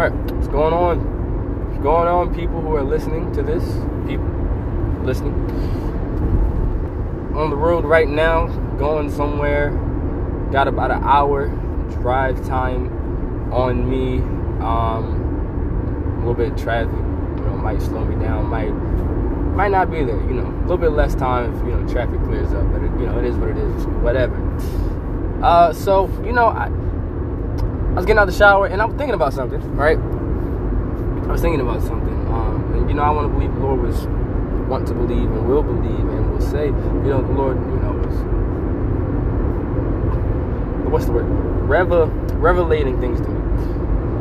right, what's going on? What's going on, people who are listening to this? People listening. On the road right now, going somewhere. Got about an hour drive time on me. Um, a little bit of traffic, you know, might slow me down. Might might not be there. You know, a little bit less time if you know traffic clears up. But it, you know, it is what it is. Whatever. Uh, so you know, I I was getting out of the shower and I was thinking about something, right? I was thinking about something. Um, and you know, I want to believe the Lord was want to believe and will believe and will say, you know, the Lord, you know, was what's the word? Revel revelating things to me.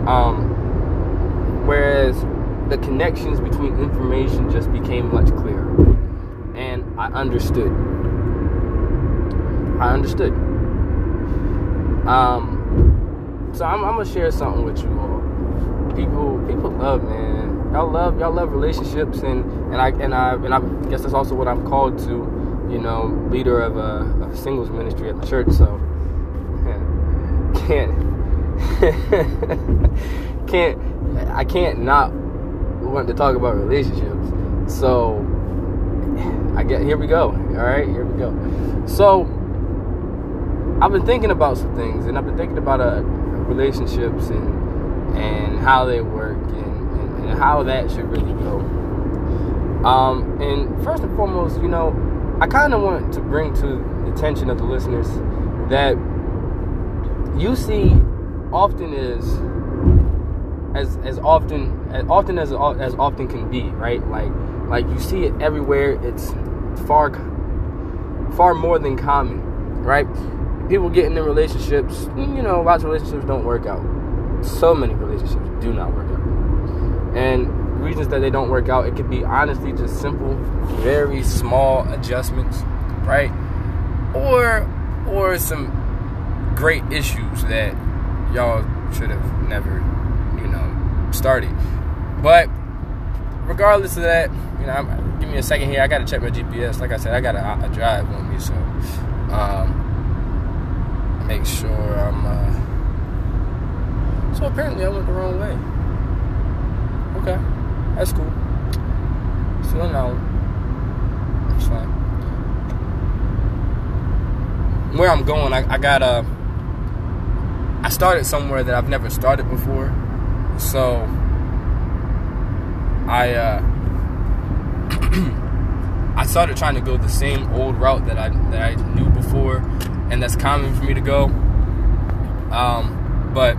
Um, whereas the connections between information just became much clearer. And I understood. I understood. Um, so I'm, I'm, gonna share something with you all. People, people love, man. Y'all love, y'all love relationships, and and I and I and I guess that's also what I'm called to. You know, leader of a, a singles ministry at the church. So can't, can't, I can't not want to talk about relationships. So I get here we go. All right, here we go. So I've been thinking about some things, and I've been thinking about uh, relationships and and how they work and, and, and how that should really go. Um, and first and foremost, you know, I kind of want to bring to the attention of the listeners that you see often is as as often as often as as often can be, right? Like like you see it everywhere. It's far far more than common, right? People get into relationships, you know, lots of relationships don't work out. So many relationships do not work out. And reasons that they don't work out, it could be honestly just simple, very small adjustments, right? Or or some great issues that y'all should have never, you know, started. But regardless of that, you know, I'm, give me a second here. I got to check my GPS. Like I said, I got a, a drive on me, so um, make sure I'm. Uh... So apparently, I went the wrong way. Okay, that's cool. Still an. That's fine. Where I'm going, I, I got a. I started somewhere that I've never started before, so I uh, I started trying to go the same old route that I that I knew before, and that's common for me to go. Um, but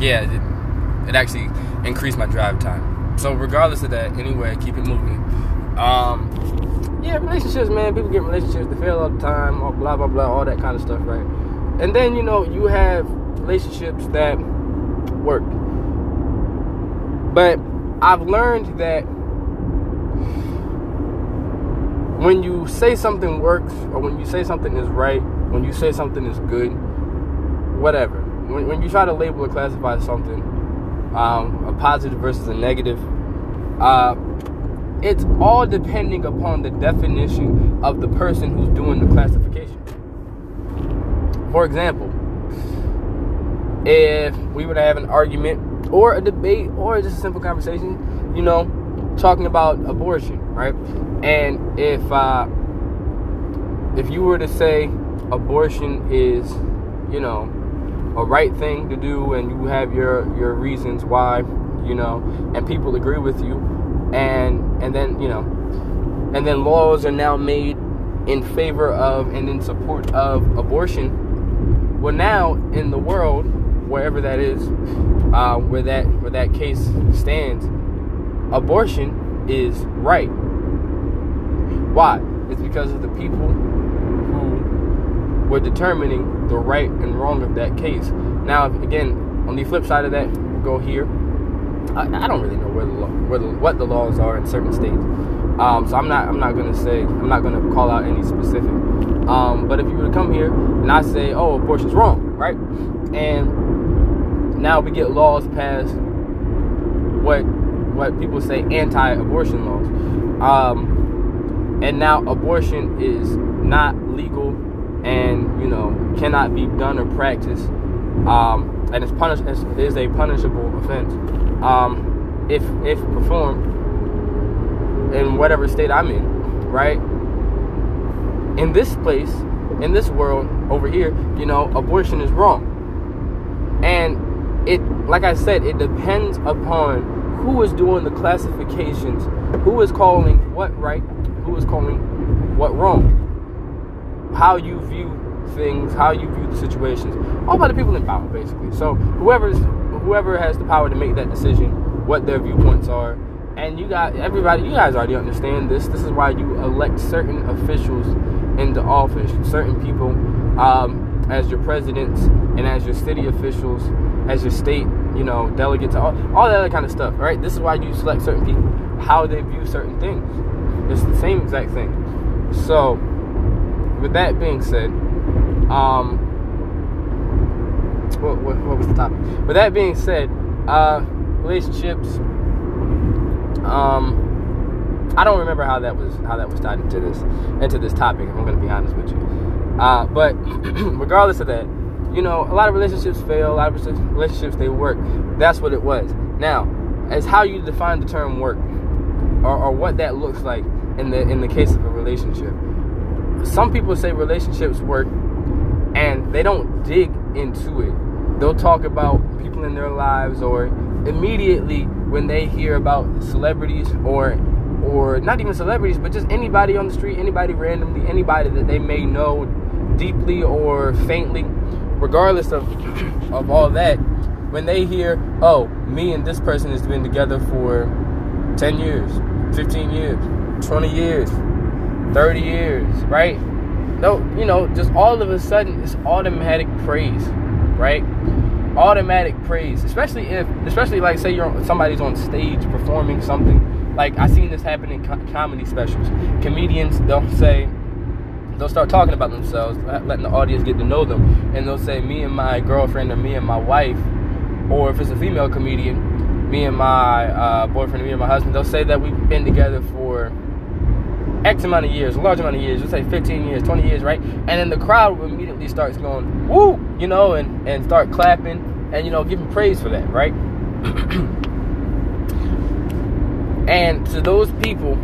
yeah, it, it actually increased my drive time. So regardless of that, anyway, keep it moving. Um, yeah, relationships, man. People get relationships, they fail all the time, blah blah blah, all that kind of stuff, right? And then you know you have relationships that work. But I've learned that when you say something works or when you say something is right, when you say something is good, whatever. When, when you try to label or classify something, um, a positive versus a negative, uh, it's all depending upon the definition of the person who's doing the classification. For example, if we were to have an argument or a debate or just a simple conversation, you know, talking about abortion, right? And if uh, if you were to say abortion is, you know, a right thing to do, and you have your your reasons why, you know, and people agree with you, and and then you know, and then laws are now made in favor of and in support of abortion. Well, now in the world, wherever that is, uh, where that where that case stands, abortion is right. Why? It's because of the people who were determining the right and wrong of that case. Now, again, on the flip side of that, go here. I, I don't really know where the, law, where the, what the laws are in certain states. Um, so I'm not I'm not gonna say I'm not gonna call out any specific. Um, but if you were to come here and I say, oh, abortion's wrong, right? And now we get laws passed. What what people say anti-abortion laws. Um, and now abortion is not legal and you know cannot be done or practiced um, and it's punish it is a punishable offense um, if if performed in whatever state I'm in, right? In this place, in this world over here, you know, abortion is wrong, and it, like I said, it depends upon who is doing the classifications, who is calling what right, who is calling what wrong, how you view things, how you view the situations, all by the people in power, basically. So whoever's whoever has the power to make that decision, what their viewpoints are, and you got everybody. You guys already understand this. This is why you elect certain officials into office, certain people um, as your presidents and as your city officials, as your state, you know, delegates, all, all that other kind of stuff. Right? This is why you select certain people, how they view certain things. It's the same exact thing. So, with that being said, um, what, what, what was the topic? With that being said, uh, relationships. Um, I don't remember how that was how that was tied into this into this topic. If I'm going to be honest with you, uh, but regardless of that, you know, a lot of relationships fail. A lot of relationships they work. That's what it was. Now, as how you define the term work, or, or what that looks like in the in the case of a relationship. Some people say relationships work and they don't dig into it. They'll talk about people in their lives or immediately when they hear about celebrities or or not even celebrities, but just anybody on the street, anybody randomly, anybody that they may know deeply or faintly, regardless of of all that, when they hear, "Oh, me and this person has been together for 10 years, 15 years, 20 years, 30 years, right? No, you know, just all of a sudden it's automatic praise, right? Automatic praise, especially if, especially like say you're somebody's on stage performing something. Like I seen this happen in co- comedy specials. Comedians don't say, they'll start talking about themselves, letting the audience get to know them, and they'll say, "Me and my girlfriend," or "Me and my wife," or if it's a female comedian, "Me and my uh, boyfriend," or "Me and my husband." They'll say that we've been together for X amount of years, a large amount of years, let's say 15 years, 20 years, right? And then the crowd immediately starts going, woo, you know, and, and start clapping and, you know, giving praise for that, right? and to those people,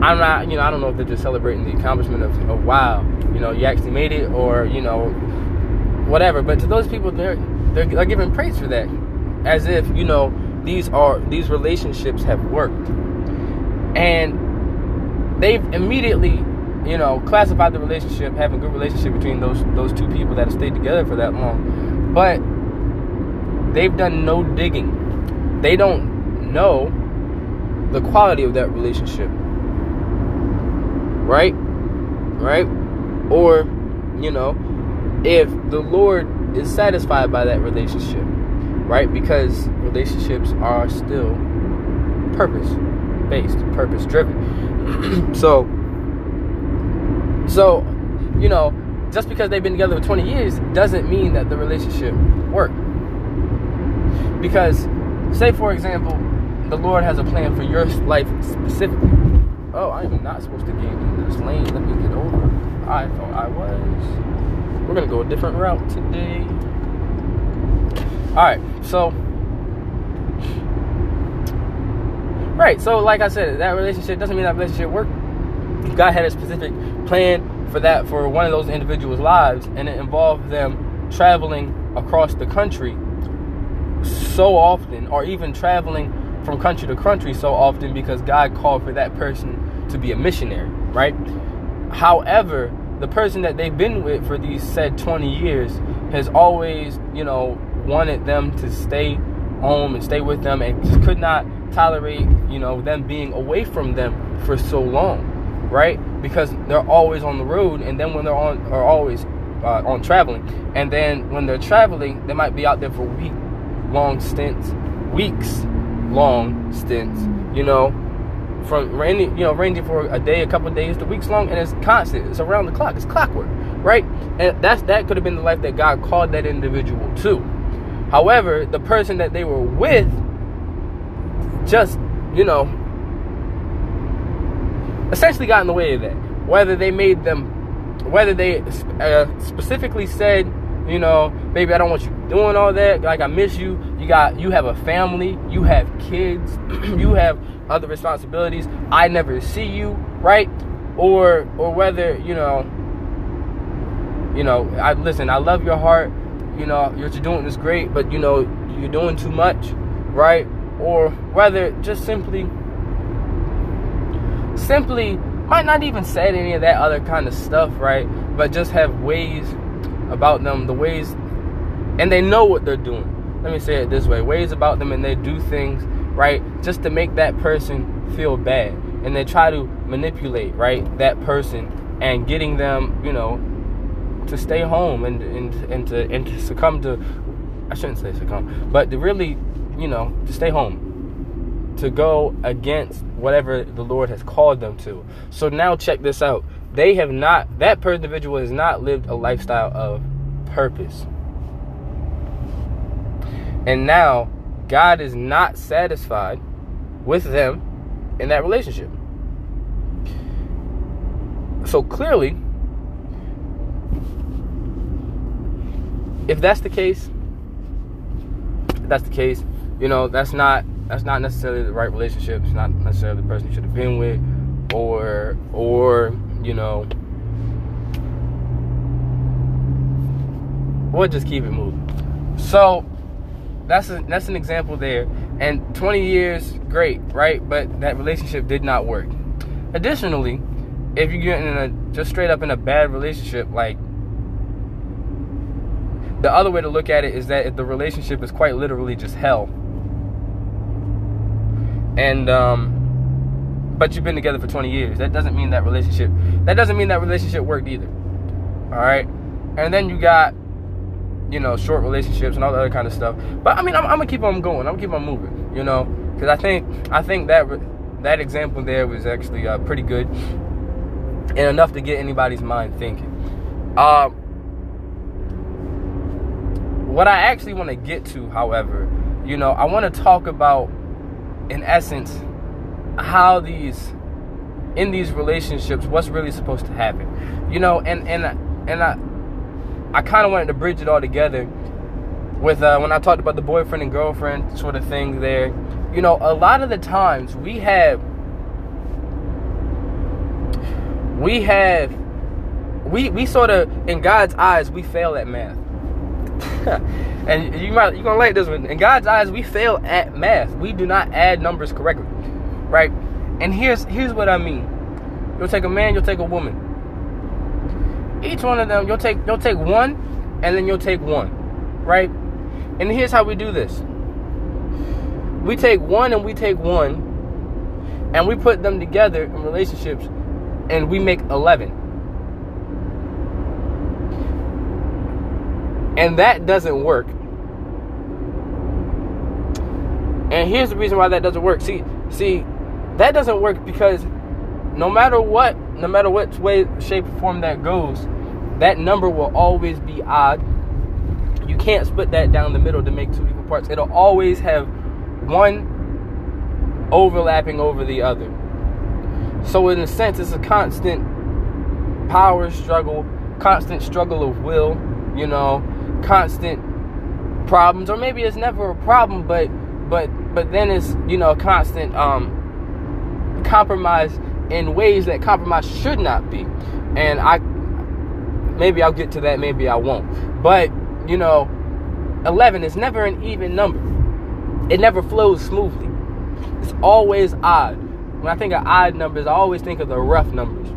I'm not, you know, I don't know if they're just celebrating the accomplishment of, of wow, you know, you actually made it or, you know, whatever. But to those people, they're, they're, they're giving praise for that as if, you know, these are, these relationships have worked. And they've immediately you know classified the relationship having a good relationship between those those two people that have stayed together for that long. But they've done no digging. They don't know the quality of that relationship right right or you know if the lord is satisfied by that relationship right because relationships are still purpose based, purpose driven. so, so, you know, just because they've been together for 20 years doesn't mean that the relationship worked. Because, say for example, the Lord has a plan for your life specifically. Oh, I am not supposed to get in this lane. Let me get over. I thought I was. We're gonna go a different route today. All right, so Right. So, like I said, that relationship doesn't mean that relationship worked. God had a specific plan for that for one of those individuals' lives, and it involved them traveling across the country so often, or even traveling from country to country so often because God called for that person to be a missionary, right? However, the person that they've been with for these said 20 years has always, you know, wanted them to stay home and stay with them and just could not tolerate, you know, them being away from them for so long, right? Because they're always on the road, and then when they're on, are always uh, on traveling, and then when they're traveling, they might be out there for week long stints, weeks long stints, you know, from ranging, you know, ranging for a day, a couple days to weeks long, and it's constant. It's around the clock. It's clockwork, right? And that's that could have been the life that God called that individual to. However, the person that they were with just, you know, essentially got in the way of that. Whether they made them, whether they uh, specifically said, You know, baby, I don't want you doing all that. Like I miss you. You got you have a family, you have kids, you have other responsibilities. I never see you, right? Or or whether, you know, you know, I listen, I love your heart. You know, what you're doing this great, but you know, you're doing too much, right? Or whether just simply simply might not even said any of that other kind of stuff, right? But just have ways about them, the ways, and they know what they're doing. Let me say it this way ways about them, and they do things, right, just to make that person feel bad. And they try to manipulate, right, that person and getting them, you know, to stay home and, and, and, to, and to succumb to, I shouldn't say succumb, but to really, you know, to stay home to go against whatever the Lord has called them to. So now check this out. They have not that individual has not lived a lifestyle of purpose. And now God is not satisfied with them in that relationship. So clearly, if that's the case, that's the case, you know, that's not that's not necessarily the right relationship. It's not necessarily the person you should have been with, or or you know, we'll just keep it moving. So that's a, that's an example there. And 20 years, great, right? But that relationship did not work. Additionally, if you get in a just straight up in a bad relationship, like the other way to look at it is that if the relationship is quite literally just hell and um, but you've been together for 20 years. That doesn't mean that relationship. That doesn't mean that relationship worked either. All right, and then you got you know short relationships and all the other kind of stuff. But I mean, I'm, I'm gonna keep on going. I'm gonna keep on moving. You know, because I think I think that that example there was actually uh, pretty good and enough to get anybody's mind thinking. Uh, what I actually want to get to, however, you know, I want to talk about in essence how these in these relationships what's really supposed to happen you know and and and i i kind of wanted to bridge it all together with uh, when i talked about the boyfriend and girlfriend sort of thing there you know a lot of the times we have we have we we sort of in god's eyes we fail at math and you might you're gonna like this one. In God's eyes, we fail at math. We do not add numbers correctly, right? And here's here's what I mean. You'll take a man, you'll take a woman. Each one of them, you'll take you'll take one, and then you'll take one, right? And here's how we do this. We take one and we take one, and we put them together in relationships, and we make eleven. And that doesn't work. And here's the reason why that doesn't work. See, see, that doesn't work because no matter what, no matter what way, shape, or form that goes, that number will always be odd. You can't split that down the middle to make two equal parts. It'll always have one overlapping over the other. So in a sense, it's a constant power struggle, constant struggle of will, you know, constant problems or maybe it's never a problem but but but then it's you know a constant um compromise in ways that compromise should not be and i maybe i'll get to that maybe i won't. But you know 11 is never an even number. It never flows smoothly. It's always odd. When i think of odd numbers i always think of the rough numbers.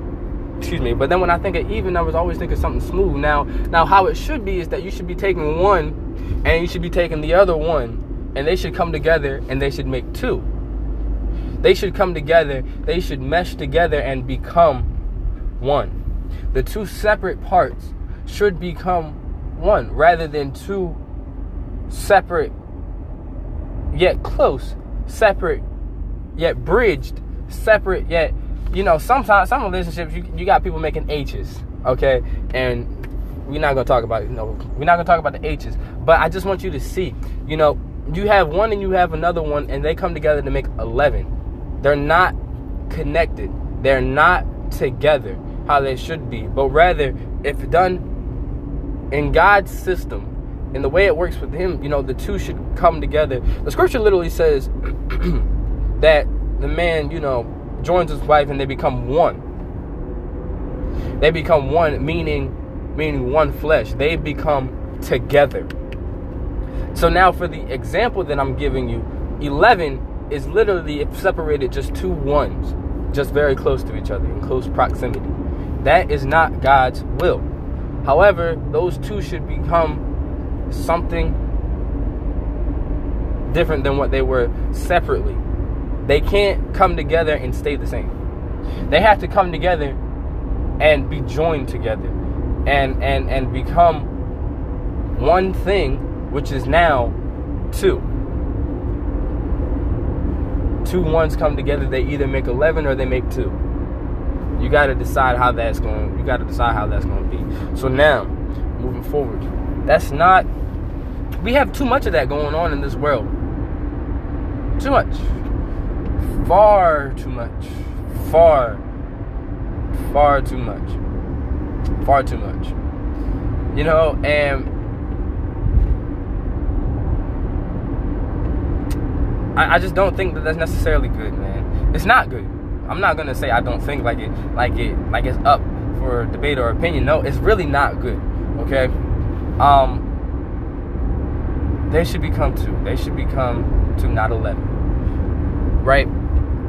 Excuse me. But then when i think of even numbers i always think of something smooth. Now now how it should be is that you should be taking one and you should be taking the other one and they should come together and they should make two. They should come together they should mesh together and become one the two separate parts should become one rather than two separate yet close separate yet bridged separate yet you know, sometimes some relationships you, you got people making H's, okay? And we're not gonna talk about you know we're not gonna talk about the H's, but I just want you to see, you know, you have one and you have another one, and they come together to make eleven. They're not connected. They're not together how they should be, but rather if done in God's system, in the way it works with Him, you know, the two should come together. The scripture literally says that the man, you know, joins his wife and they become one. They become one, meaning meaning one flesh. They become together. So now for the example that I'm giving you, 11 is literally separated just two ones, just very close to each other in close proximity. That is not God's will. However, those two should become something different than what they were separately. They can't come together and stay the same. They have to come together and be joined together and and and become one thing which is now two two ones come together they either make 11 or they make two you got to decide how that's going you got to decide how that's going to be. So now moving forward that's not we have too much of that going on in this world. Too much. Far too much. Far far too much. Far too much. You know and I, I just don't think that that's necessarily good, man. It's not good. I'm not gonna say I don't think like it, like it, like it's up for debate or opinion. No, it's really not good. Okay. Um. They should become two. They should become two, not eleven. Right.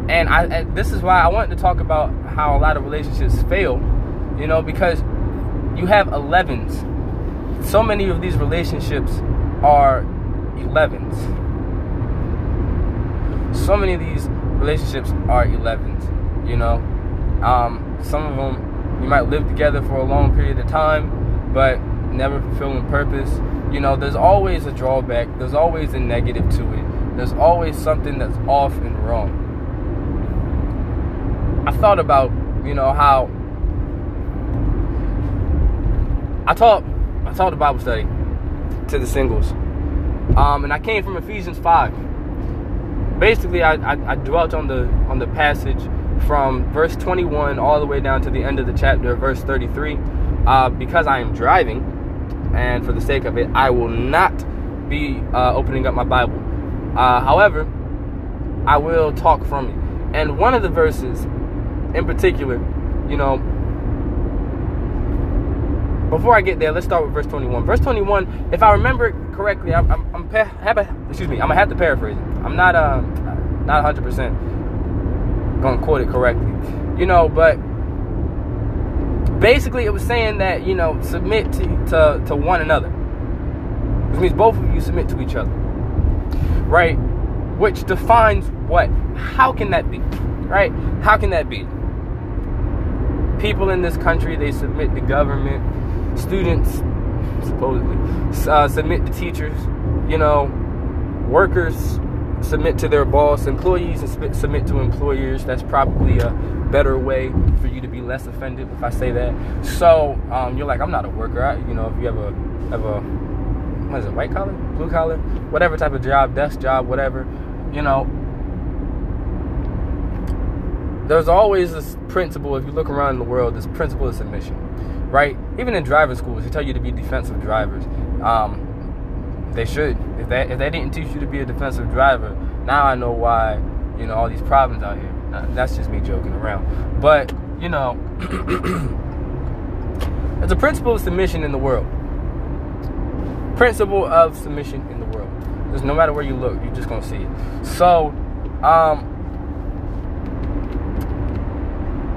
And I, and this is why I wanted to talk about how a lot of relationships fail. You know, because you have 11s. So many of these relationships are 11s so many of these relationships are 11s, you know. Um, some of them you might live together for a long period of time, but never fulfilling purpose. You know, there's always a drawback, there's always a negative to it, there's always something that's off and wrong. I thought about, you know, how I taught I taught a Bible study to the singles. Um, and I came from Ephesians 5 basically I, I, I dwelt on the on the passage from verse 21 all the way down to the end of the chapter, verse 33. Uh, because I am driving, and for the sake of it, I will not be uh, opening up my Bible. Uh, however, I will talk from it. And one of the verses in particular, you know, before I get there, let's start with verse 21. Verse 21, if I remember correctly, I'm, I'm, I'm have a, excuse me, I'm gonna have to paraphrase it. I'm not uh not 100 percent gonna quote it correctly, you know, but basically it was saying that you know submit to to, to one another, which means both of you submit to each other, right? Which defines what? How can that be? Right? How can that be? People in this country they submit to government students supposedly uh, submit to teachers you know workers submit to their boss employees and submit to employers. That's probably a better way for you to be less offended if i say that. So um, you're like i'm not a worker. I, you know if you have a have a what is it white collar? Blue collar? Whatever type of job desk job whatever you know. There's always this principle if you look around in the world this principle of submission right? Even in driver schools, they tell you to be defensive drivers. Um, they should. If they if they didn't teach you to be a defensive driver, now I know why you know all these problems out here. That's just me joking around. But you know, it's a principle of submission in the world. Principle of submission in the world. Because no matter where you look, you're just gonna see it. So, um,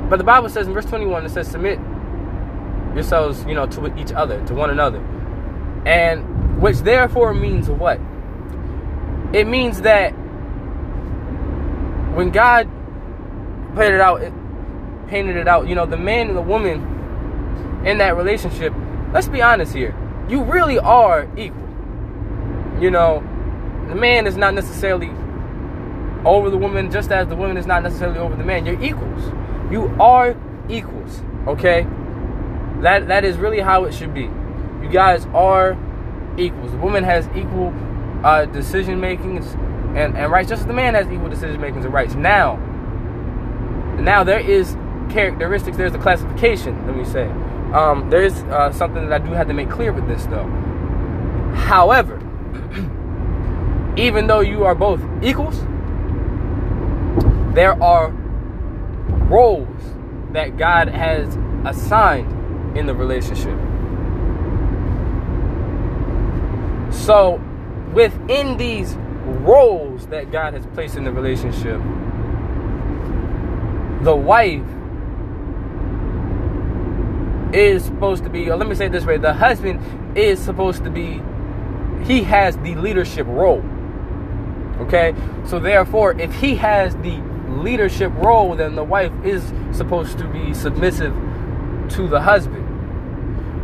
but the Bible says in verse 21, it says, "Submit yourselves, you know, to each other, to one another. And which therefore means what? It means that when God painted it out, it painted it out, you know, the man and the woman in that relationship, let's be honest here, you really are equal. You know, the man is not necessarily over the woman, just as the woman is not necessarily over the man. You're equals. You are equals, okay? That that is really how it should be. You guys are equals. The woman has equal uh, decision making and, and rights, just as the man has equal decision making and rights. Now, now there is characteristics. There's a classification. Let me say, Um, there is uh, something that I do have to make clear with this, though. However, even though you are both equals, there are roles that God has assigned in the relationship. So, within these roles that God has placed in the relationship, the wife is supposed to be, or let me say it this way the husband is supposed to be, he has the leadership role. Okay? So, therefore, if he has the leadership role, then the wife is supposed to be submissive to the husband.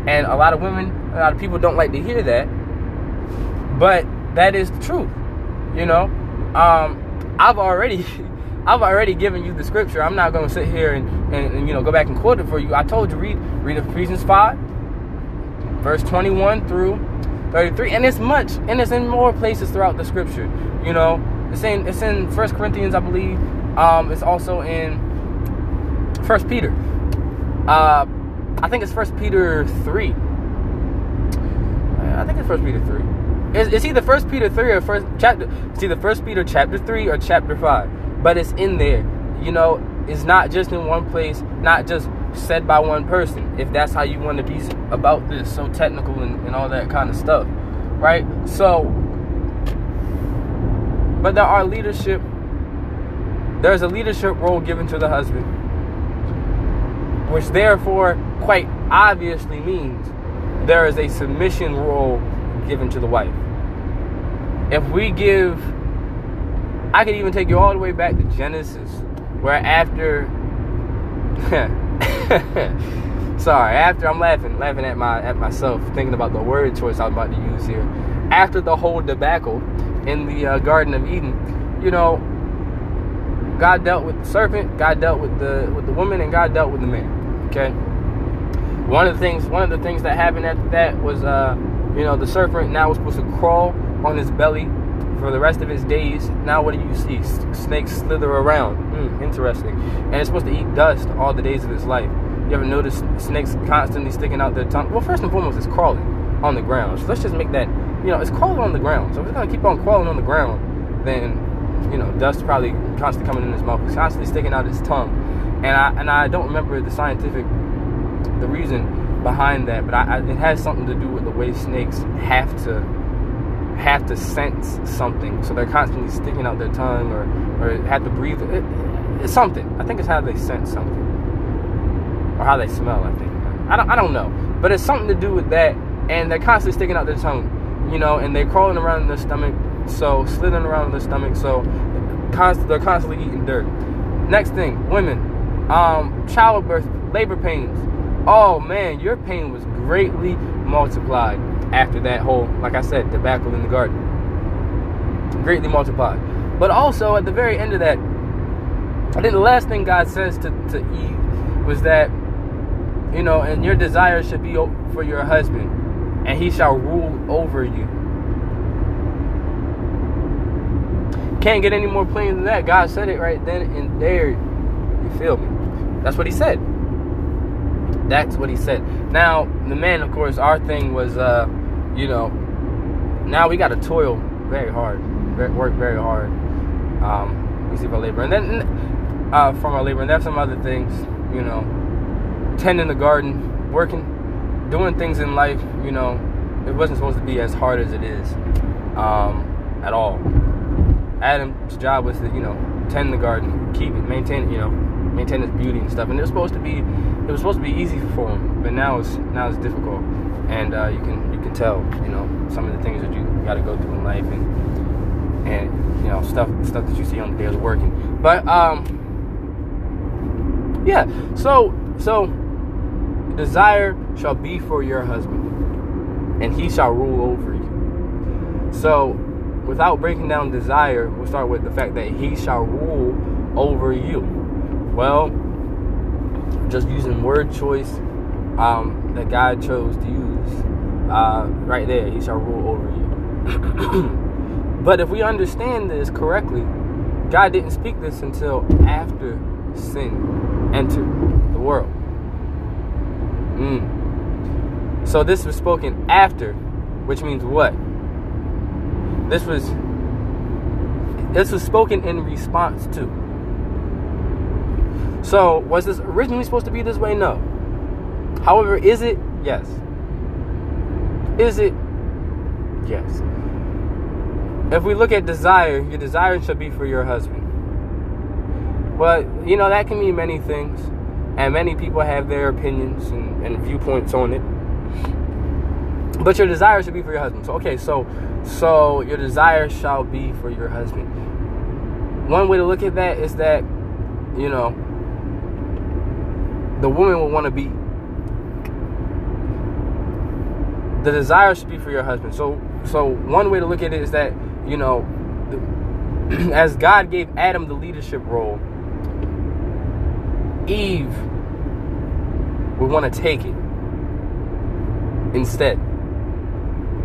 And a lot of women, a lot of people don't like to hear that, but that is the truth. You know, um, I've already, I've already given you the scripture. I'm not going to sit here and, and, and, you know go back and quote it for you. I told you read read Ephesians five, verse 21 through 33, and it's much, and it's in more places throughout the scripture. You know, it's in it's in First Corinthians, I believe. Um, it's also in First Peter. Uh, I think it's First Peter three. I think it's First Peter three. It's, it's either First Peter three or first chapter. It's either First Peter chapter three or chapter five. But it's in there. You know, it's not just in one place. Not just said by one person. If that's how you want to be about this, so technical and, and all that kind of stuff, right? So, but there are leadership there's a leadership role given to the husband, which therefore quite obviously means there is a submission role given to the wife. If we give, I could even take you all the way back to Genesis, where after, sorry, after I'm laughing, laughing at my at myself, thinking about the word choice I'm about to use here. After the whole debacle in the uh, Garden of Eden, you know, God dealt with the serpent, God dealt with the with the woman, and God dealt with the man. Okay. One of the things, one of the things that happened after that was, uh, you know, the serpent now was supposed to crawl on his belly for the rest of his days. Now, what do you see? Snakes slither around. Hmm, interesting. And it's supposed to eat dust all the days of his life. You ever notice snakes constantly sticking out their tongue? Well, first and foremost, it's crawling on the ground. So let's just make that, you know, it's crawling on the ground. So if it's gonna keep on crawling on the ground, then you know, dust probably constantly coming in his mouth, It's constantly sticking out his tongue. And I and I don't remember the scientific the reason behind that, but I, I, it has something to do with the way snakes have to have to sense something, so they're constantly sticking out their tongue or or have to breathe. It, it's something. I think it's how they sense something or how they smell. I think I don't I don't know, but it's something to do with that. And they're constantly sticking out their tongue, you know, and they're crawling around in their stomach so slithering around in their stomach. So const- they're constantly eating dirt. Next thing, women, um, childbirth, labor pains. Oh man, your pain was greatly multiplied after that whole, like I said, debacle in the garden. Greatly multiplied. But also at the very end of that, I think the last thing God says to, to Eve was that, you know, and your desire should be for your husband, and he shall rule over you. Can't get any more plain than that. God said it right then and there. You feel me? That's what he said. That's what he said. Now, the man, of course, our thing was, uh, you know, now we got to toil very hard, work very hard, um, receive our labor. And then uh, from our labor, and that's some other things, you know, tending the garden, working, doing things in life, you know, it wasn't supposed to be as hard as it is um, at all. Adam's job was to, you know, tend the garden, keep it, maintain it, you know, maintain its beauty and stuff. And it was supposed to be, it was supposed to be easy for him, but now it's now it's difficult, and uh, you can you can tell, you know, some of the things that you got to go through in life, and and you know stuff stuff that you see on the daily working. But um, yeah. So so, desire shall be for your husband, and he shall rule over you. So without breaking down desire, we'll start with the fact that he shall rule over you. Well, just using word choice um, that God chose to use, uh, right there, he shall rule over you. but if we understand this correctly, God didn't speak this until after sin entered the world. Mm. So this was spoken after, which means what? This was this was spoken in response to. So was this originally supposed to be this way? No. However, is it? Yes. Is it? Yes. If we look at desire, your desire should be for your husband. But, you know, that can mean many things. And many people have their opinions and, and viewpoints on it. But your desire should be for your husband. So, okay, so so your desire shall be for your husband. One way to look at that is that, you know, the woman will want to be the desire should be for your husband. So so one way to look at it is that you know, as God gave Adam the leadership role, Eve would want to take it instead.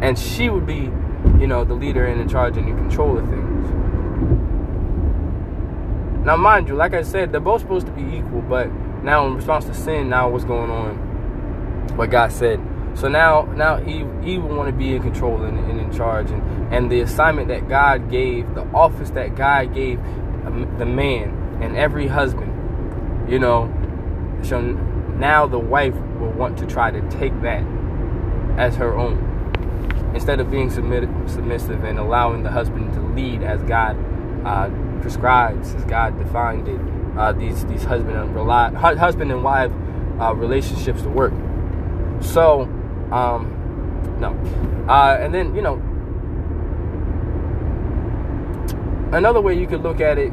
And she would be, you know, the leader and in charge and in control of things. Now, mind you, like I said, they're both supposed to be equal, but now in response to sin, now what's going on? What God said so now, now Eve, will want to be in control and, and, in charge, and, and the assignment that God gave, the office that God gave um, the man and every husband, you know, so now the wife will want to try to take that as her own instead of being submissive and allowing the husband to lead as God uh, prescribes, as God defined it. Uh, these these husband and rely, husband and wife uh, relationships to work. So um, no. Uh, and then, you know, another way you could look at it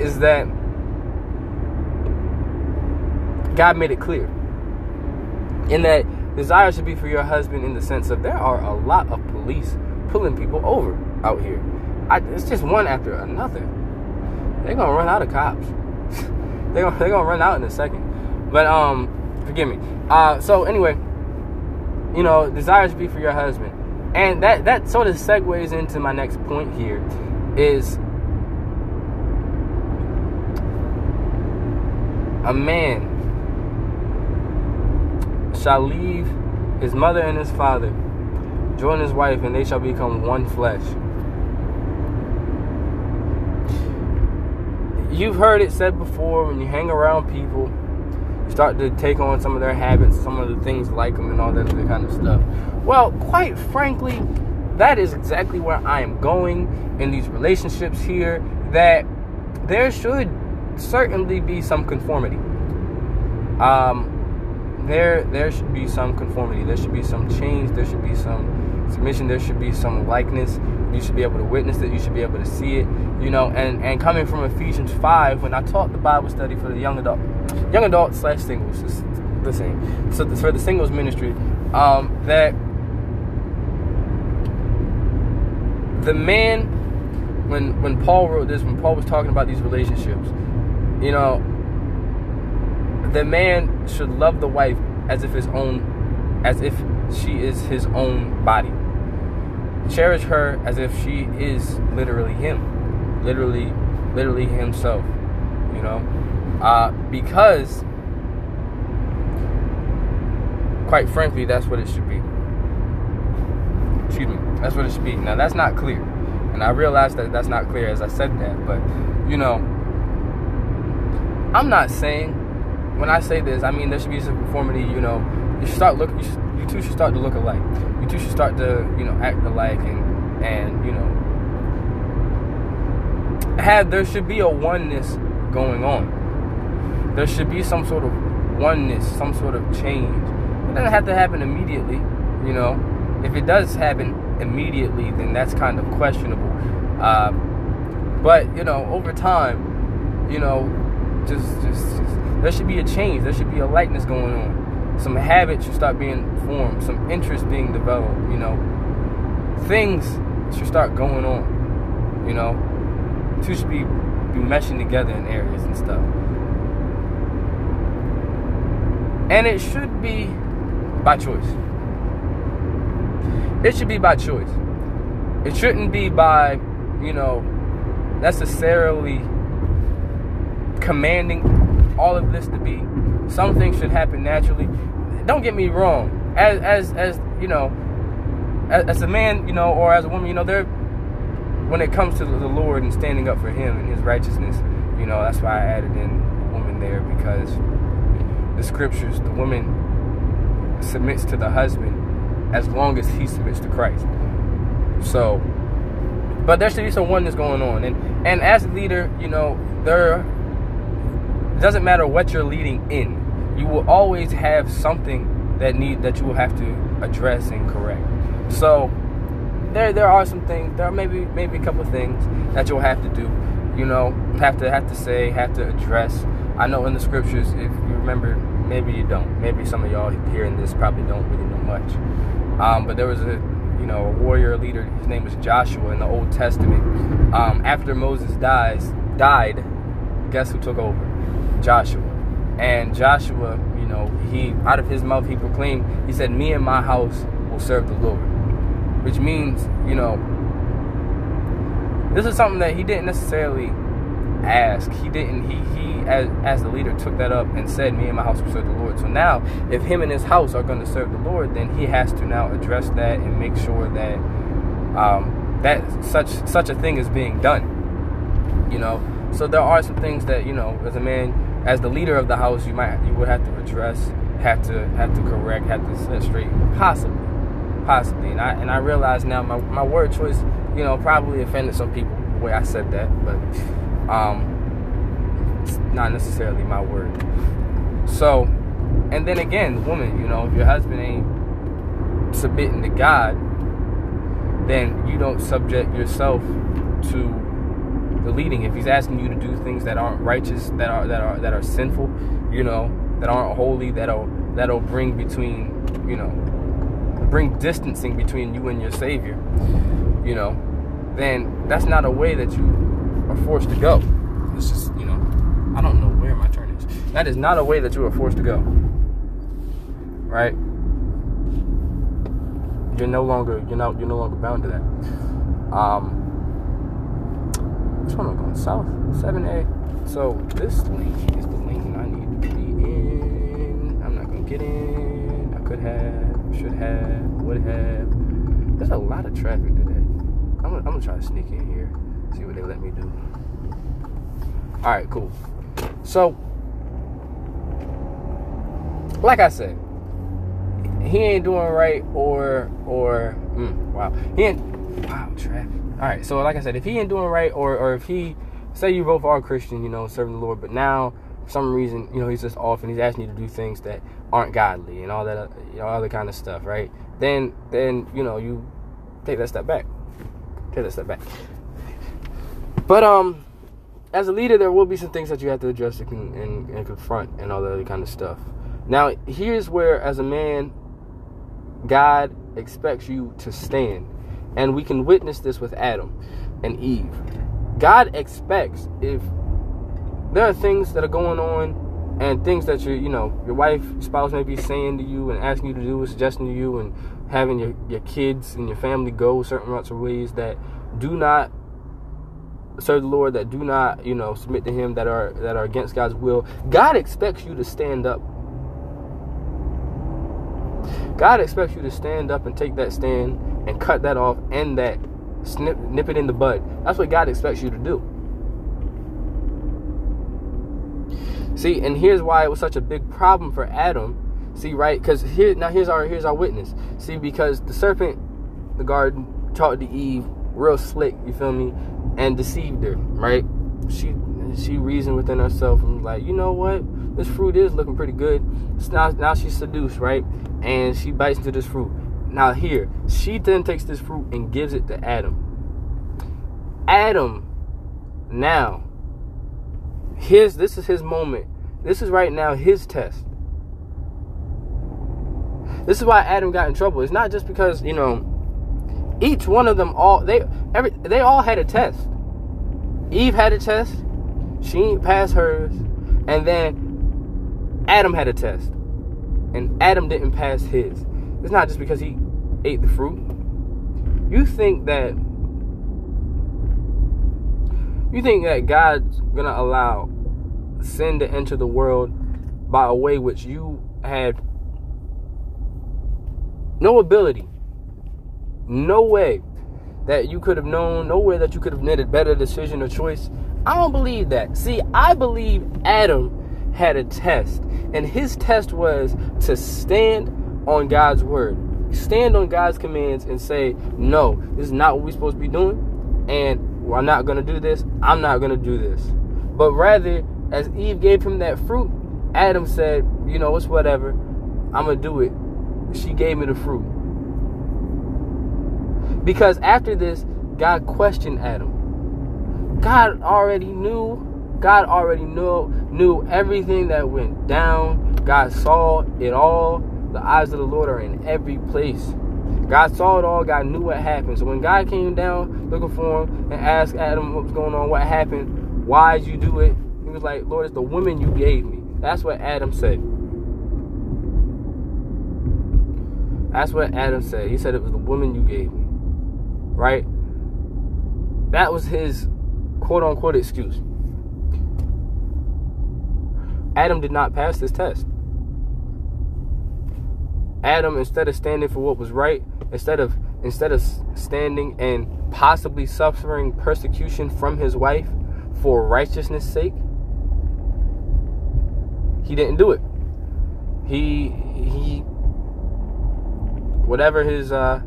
is that God made it clear. In that desire should be for your husband in the sense of there are a lot of police pulling people over out here. I, it's just one after another. They're gonna run out of cops. they're gonna, they're gonna run out in a second. But um, forgive me. Uh, so anyway, you know, desires be for your husband, and that that sort of segues into my next point here, is a man shall leave his mother and his father, join his wife, and they shall become one flesh. You've heard it said before when you hang around people you start to take on some of their habits, some of the things like them, and all that other kind of stuff. Well, quite frankly, that is exactly where I am going in these relationships here. That there should certainly be some conformity. Um, there, there should be some conformity. There should be some change. There should be some submission. There should be some likeness. You should be able to witness it. You should be able to see it. You know, and and coming from Ephesians five, when I taught the Bible study for the young adult young adult slash singles. The same. So for the singles ministry, um, that the man, when when Paul wrote this, when Paul was talking about these relationships, you know, the man should love the wife as if his own, as if she is his own body. Cherish her as if she is literally him, literally, literally himself. You know, uh, because, quite frankly, that's what it should be. Excuse me. That's what it should be. Now, that's not clear. And I realize that that's not clear as I said that. But, you know, I'm not saying, when I say this, I mean there should be some conformity, you know. You should start looking, you, you two should start to look alike. You two should start to, you know, act alike and, and you know, have, there should be a oneness going on there should be some sort of oneness, some sort of change. It doesn't have to happen immediately, you know. If it does happen immediately, then that's kind of questionable. Uh, but you know, over time, you know, just, just, just there should be a change. There should be a likeness going on. Some habits should start being formed. Some interest being developed. You know, things should start going on. You know, two should be be meshing together in areas and stuff. And it should be by choice. It should be by choice. It shouldn't be by, you know, necessarily commanding all of this to be. Some things should happen naturally. Don't get me wrong. As as as you know, as, as a man, you know, or as a woman, you know, there when it comes to the Lord and standing up for Him and His righteousness, you know, that's why I added in woman there because the scriptures, the woman submits to the husband as long as he submits to Christ. So, but there should be some oneness going on, and and as a leader, you know, there it doesn't matter what you're leading in, you will always have something that need that you will have to address and correct. So there there are some things, there are maybe maybe a couple things that you'll have to do. You know, have to have to say, have to address. I know in the scriptures, if you remember, maybe you don't. Maybe some of y'all hearing this probably don't really know much. Um, but there was a you know a warrior leader. His name was Joshua in the Old Testament. Um, after Moses dies died, guess who took over? Joshua. And Joshua, you know, he out of his mouth he proclaimed. He said, "Me and my house will serve the Lord," which means you know this is something that he didn't necessarily ask. He didn't. He he as as the leader took that up and said, "Me and my house will serve the Lord." So now, if him and his house are going to serve the Lord, then he has to now address that and make sure that um, that such such a thing is being done. You know. So there are some things that you know, as a man, as the leader of the house, you might you would have to address, have to have to correct, have to set straight, possibly, possibly. And I and I realize now my my word choice, you know, probably offended some people the way I said that, but um, it's not necessarily my word. So, and then again, woman, you know, if your husband ain't submitting to God, then you don't subject yourself to leading. If he's asking you to do things that aren't righteous, that are that are that are sinful, you know, that aren't holy, that'll that'll bring between, you know, bring distancing between you and your Savior, you know, then that's not a way that you are forced to go. It's just, you know, I don't know where my turn is. That is not a way that you are forced to go. Right? You're no longer you're not you're no longer bound to that. Um which one am I going? South? 7A. So this lane is the lane I need to be in. I'm not gonna get in. I could have, should have, would have. There's a lot of traffic today. I'm gonna, I'm gonna try to sneak in here, see what they let me do. All right, cool. So, like I said, he ain't doing right, or or mm, wow, he ain't. Wow, traffic. All right, so like I said, if he ain't doing right, or or if he say you both are Christian, you know, serving the Lord, but now for some reason, you know, he's just off and he's asking you to do things that aren't godly and all that, you know, other kind of stuff, right? Then then you know you take that step back, take that step back. But um, as a leader, there will be some things that you have to address and, and, and confront and all that other kind of stuff. Now, here's where, as a man, God expects you to stand and we can witness this with Adam and Eve. God expects if there are things that are going on and things that your you know your wife spouse may be saying to you and asking you to do and suggesting to you and having your, your kids and your family go certain routes or ways that do not serve the Lord that do not you know submit to him that are that are against God's will God expects you to stand up God expects you to stand up and take that stand and cut that off and that snip nip it in the bud. That's what God expects you to do. See, and here's why it was such a big problem for Adam. See, right? Because here now here's our here's our witness. See, because the serpent, the garden, talked to Eve real slick, you feel me, and deceived her, right? She she reasoned within herself and was like, you know what? This fruit is looking pretty good. So now now she's seduced, right? And she bites into this fruit. Now, here, she then takes this fruit and gives it to Adam. Adam, now, his this is his moment. This is right now his test. This is why Adam got in trouble. It's not just because, you know, each one of them all they every they all had a test. Eve had a test. She passed hers. And then Adam had a test. And Adam didn't pass his. It's not just because he ate the fruit. You think that you think that God's gonna allow sin to enter the world by a way which you had no ability, no way that you could have known, no way that you could have made a better decision or choice. I don't believe that. See, I believe Adam had a test, and his test was to stand on God's word, stand on God's commands, and say, No, this is not what we're supposed to be doing, and we're not going to do this. I'm not going to do this. But rather, as Eve gave him that fruit, Adam said, You know, it's whatever. I'm going to do it. She gave me the fruit. Because after this, God questioned Adam. God already knew. God already knew knew everything that went down. God saw it all. The eyes of the Lord are in every place. God saw it all. God knew what happened. So when God came down looking for him and asked Adam what was going on, what happened, why did you do it? He was like, Lord, it's the woman you gave me. That's what Adam said. That's what Adam said. He said it was the woman you gave me. Right? That was his quote unquote excuse. Adam did not pass this test. Adam, instead of standing for what was right, instead of instead of standing and possibly suffering persecution from his wife for righteousness' sake, he didn't do it. He he whatever his uh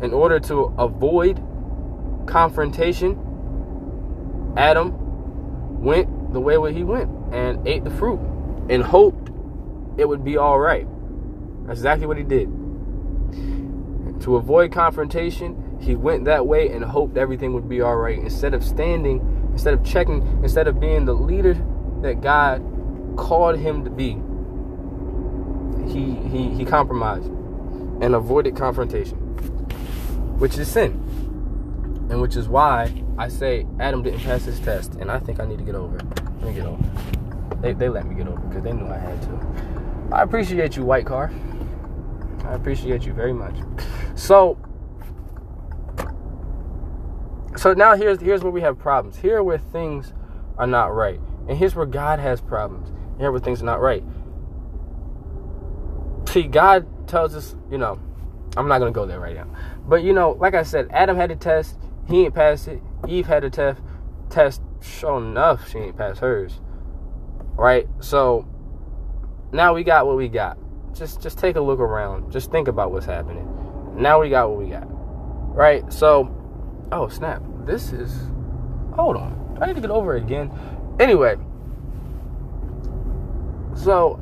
in order to avoid confrontation, Adam went the way where he went and ate the fruit and hoped it would be all right. That's exactly what he did. To avoid confrontation, he went that way and hoped everything would be all right. Instead of standing, instead of checking, instead of being the leader that God called him to be, he he he compromised and avoided confrontation, which is sin. And which is why I say Adam didn't pass his test, and I think I need to get over it. Let me get over it. They, they let me get over because they knew I had to. I appreciate you, White Car. I appreciate you very much. So, so now here's here's where we have problems. Here where things are not right, and here's where God has problems. Here where things are not right. See, God tells us, you know, I'm not gonna go there right now, but you know, like I said, Adam had a test, he ain't passed it. Eve had a test, test. Sure enough, she ain't passed hers. Right, so now we got what we got just just take a look around. Just think about what's happening. Now we got what we got. Right? So, oh snap. This is hold on. I need to get over it again. Anyway. So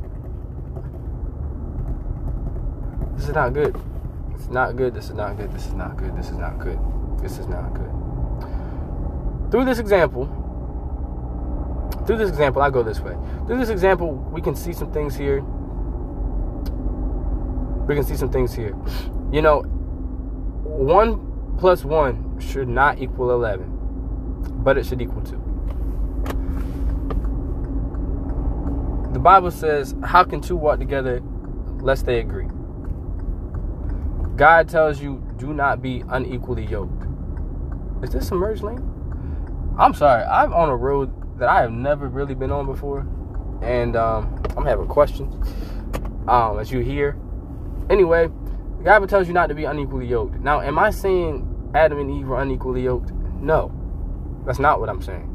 this is not good. It's not good. This is not good. This is not good. This is not good. This is not good. Through this example, through this example, I go this way. Through this example, we can see some things here we can see some things here. You know, one plus one should not equal 11, but it should equal two. The Bible says, How can two walk together lest they agree? God tells you, Do not be unequally yoked. Is this a merge lane? I'm sorry, I'm on a road that I have never really been on before, and um, I'm having questions. Um, as you hear, Anyway, the Bible tells you not to be unequally yoked. Now, am I saying Adam and Eve were unequally yoked? No. That's not what I'm saying.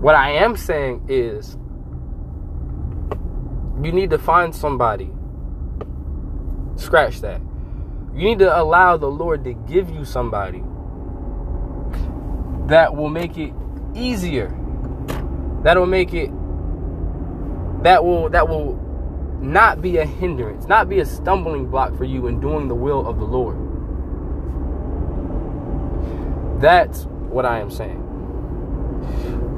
What I am saying is you need to find somebody. Scratch that. You need to allow the Lord to give you somebody that will make it easier. That will make it that will that will not be a hindrance, not be a stumbling block for you in doing the will of the Lord. That's what I am saying.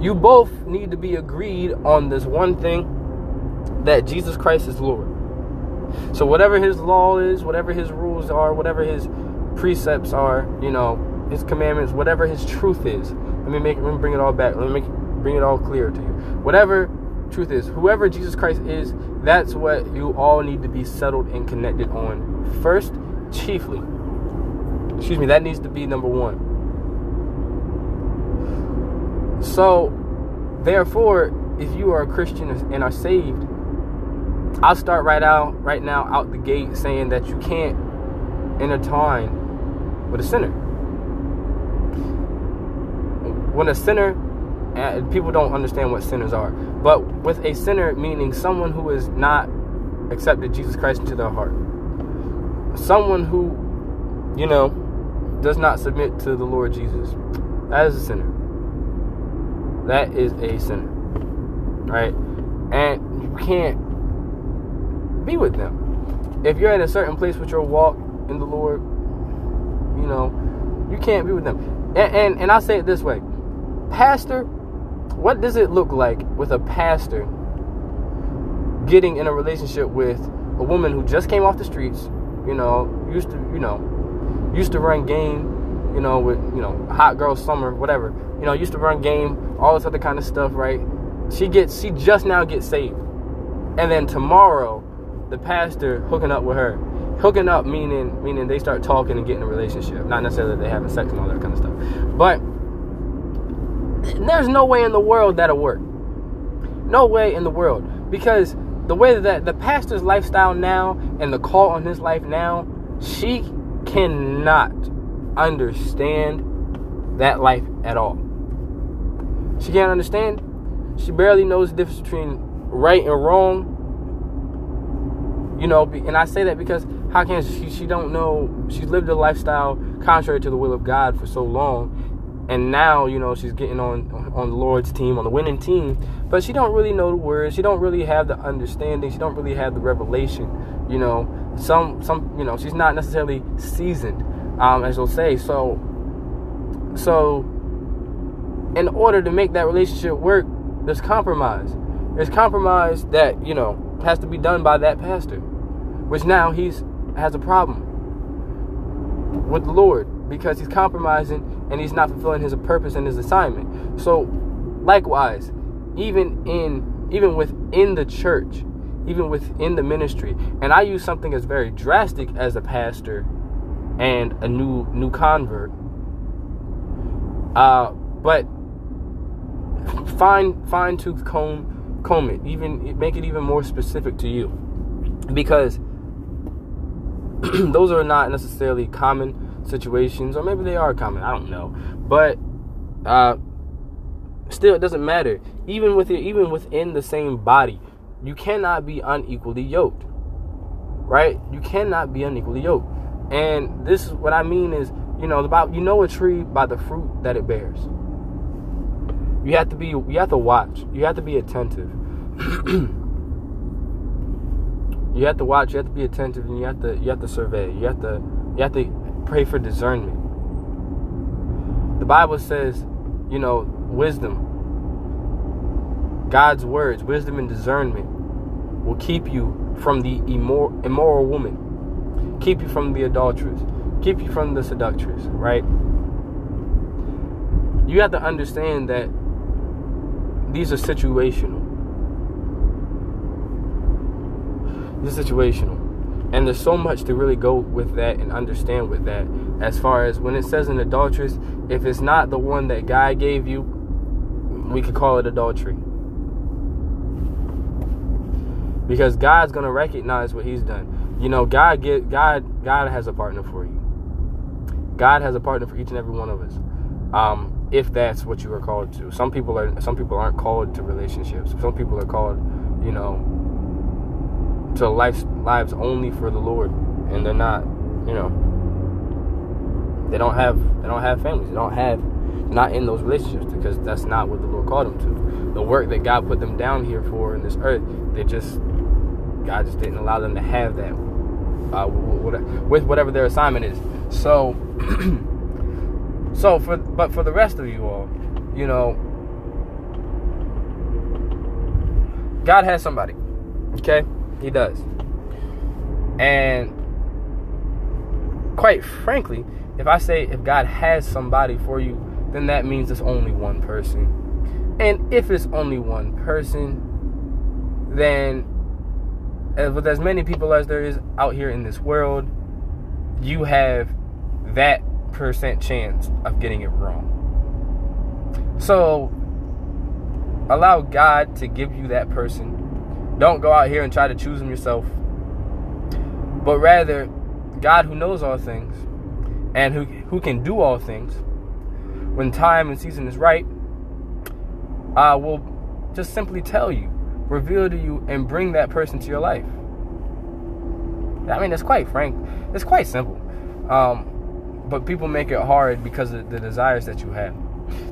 You both need to be agreed on this one thing that Jesus Christ is Lord. So, whatever his law is, whatever his rules are, whatever his precepts are, you know, his commandments, whatever his truth is, let me make let me bring it all back. Let me make, bring it all clear to you. Whatever truth is, whoever Jesus Christ is, that's what you all need to be settled and connected on first, chiefly. Excuse me, that needs to be number one. So, therefore, if you are a Christian and are saved, I'll start right out right now out the gate saying that you can't intertwine with a sinner. When a sinner, and people don't understand what sinners are, but with a sinner meaning someone who has not accepted Jesus Christ into their heart, someone who, you know, does not submit to the Lord Jesus, that is a sinner. That is a sinner, right? And you can't be with them. If you're at a certain place with your walk in the Lord, you know, you can't be with them. And, and, and I'll say it this way Pastor, what does it look like with a pastor getting in a relationship with a woman who just came off the streets, you know, used to, you know, used to run game, you know, with, you know, hot girl summer, whatever, you know, used to run game, all this other kind of stuff, right? She gets, she just now gets saved. And then tomorrow, the pastor hooking up with her. Hooking up meaning meaning they start talking and getting a relationship, not necessarily they having sex and all that kind of stuff. But there's no way in the world that'll work. No way in the world because the way that the pastor's lifestyle now and the call on his life now, she cannot understand that life at all. She can't understand. She barely knows the difference between right and wrong you know and i say that because how can she she don't know she's lived a lifestyle contrary to the will of god for so long and now you know she's getting on on the lord's team on the winning team. But she don't really know the words. She don't really have the understanding. She don't really have the revelation you know. Some some you know she's not necessarily seasoned um as they'll say. So so in order to make that relationship work there's compromise. There's compromise that you know has to be done by that pastor, which now he's has a problem with the Lord because he's compromising and he's not fulfilling his purpose and his assignment. So, likewise, even in even within the church, even within the ministry, and I use something as very drastic as a pastor and a new new convert. Uh, but fine fine tooth comb comb it, even make it even more specific to you, because those are not necessarily common situations, or maybe they are common. I don't know, but uh, still, it doesn't matter. Even with it, even within the same body, you cannot be unequally yoked, right? You cannot be unequally yoked, and this is what I mean is, you know, about you know a tree by the fruit that it bears. You have to be you have to watch. You have to be attentive. you have to watch, you have to be attentive and you have to you have to survey. You have to you have to pray for discernment. The Bible says, you know, wisdom. God's words, wisdom and discernment will keep you from the immoral, immoral woman. Keep you from the adulteress. Keep you from the seductress, right? You have to understand that these are situational. These are situational. And there's so much to really go with that and understand with that. As far as when it says an adulteress, if it's not the one that God gave you, we could call it adultery. Because God's gonna recognize what He's done. You know, God get God God has a partner for you. God has a partner for each and every one of us. Um, if that's what you are called to. Some people are some people aren't called to relationships. Some people are called, you know, to lives lives only for the Lord, and they're not, you know, they don't have they don't have families. They don't have not in those relationships because that's not what the Lord called them to. The work that God put them down here for in this earth, they just God just didn't allow them to have that uh, with whatever their assignment is. So. So for but for the rest of you all, you know, God has somebody. Okay? He does. And quite frankly, if I say if God has somebody for you, then that means it's only one person. And if it's only one person, then with as many people as there is out here in this world, you have that percent chance of getting it wrong. So allow God to give you that person. Don't go out here and try to choose them yourself. But rather, God who knows all things and who, who can do all things, when time and season is right, uh, will just simply tell you, reveal to you, and bring that person to your life. I mean, it's quite frank. It's quite simple. Um, but people make it hard because of the desires that you have.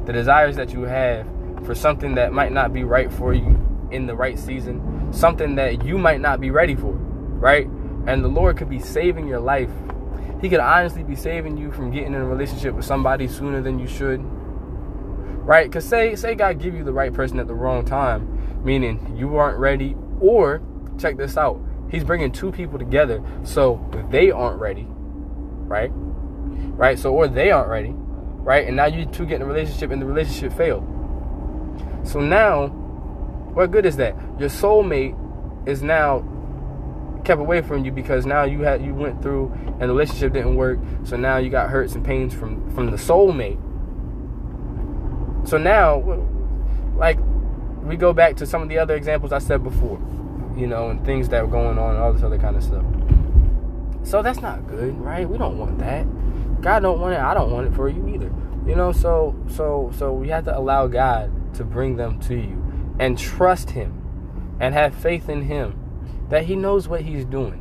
The desires that you have for something that might not be right for you in the right season, something that you might not be ready for, right? And the Lord could be saving your life. He could honestly be saving you from getting in a relationship with somebody sooner than you should. Right? Cuz say say God give you the right person at the wrong time, meaning you aren't ready or check this out. He's bringing two people together so they aren't ready. Right? Right? So or they aren't ready. Right? And now you two get in a relationship and the relationship failed. So now what good is that? Your soulmate is now kept away from you because now you had you went through and the relationship didn't work. So now you got hurts and pains from from the soulmate. So now, like we go back to some of the other examples I said before, you know, and things that were going on, and all this other kind of stuff. So that's not good, right? We don't want that. God don't want it. I don't want it for you either. You know, so so so we have to allow God to bring them to you and trust Him and have faith in Him that He knows what He's doing.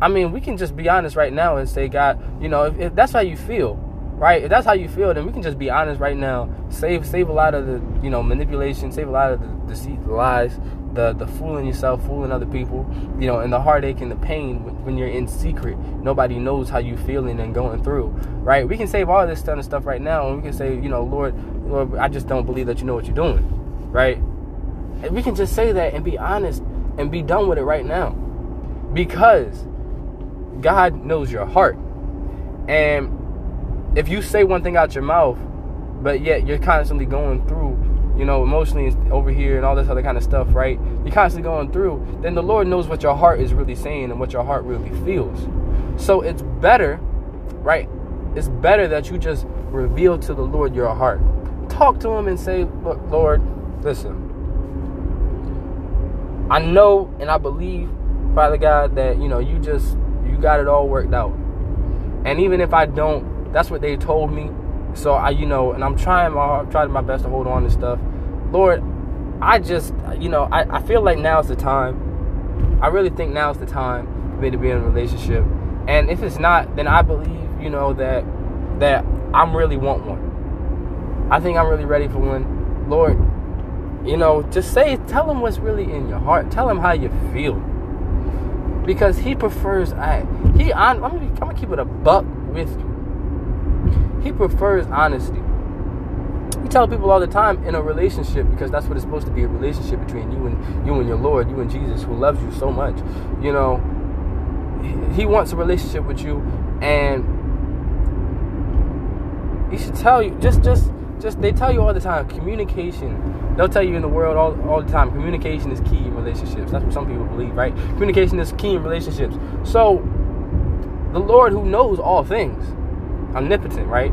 I mean, we can just be honest right now and say, God, you know, if, if that's how you feel, right? If that's how you feel, then we can just be honest right now. Save save a lot of the you know manipulation, save a lot of the deceit, the lies, the the fooling yourself, fooling other people, you know, and the heartache and the pain when you're in secret. Nobody knows how you feeling and going through, right? We can save all this kind of stuff right now, and we can say, you know, Lord, Lord, I just don't believe that you know what you're doing, right? And we can just say that and be honest and be done with it right now. Because God knows your heart. And if you say one thing out your mouth, but yet you're constantly going through, you know, emotionally over here and all this other kind of stuff, right? You're constantly going through, then the Lord knows what your heart is really saying and what your heart really feels. So it's better, right? It's better that you just reveal to the Lord your heart. Talk to Him and say, Look, Lord, listen, I know and I believe, Father God, that you know you just you got it all worked out. And even if I don't, that's what they told me. So I, you know, and I'm trying my I'm trying my best to hold on to stuff. Lord, I just, you know, I, I feel like now's the time. I really think now's the time for me to be in a relationship. And if it's not, then I believe, you know, that that I'm really want one. I think I'm really ready for one. Lord, you know, just say, tell him what's really in your heart. Tell him how you feel. Because he prefers, I, he, I'm, I'm gonna keep it a buck with you. He prefers honesty. He tell people all the time in a relationship because that's what it's supposed to be a relationship between you and you and your Lord, you and Jesus, who loves you so much. You know, he wants a relationship with you, and he should tell you just just just they tell you all the time communication. They'll tell you in the world all, all the time communication is key in relationships. That's what some people believe right? Communication is key in relationships. So the lord who knows all things omnipotent right?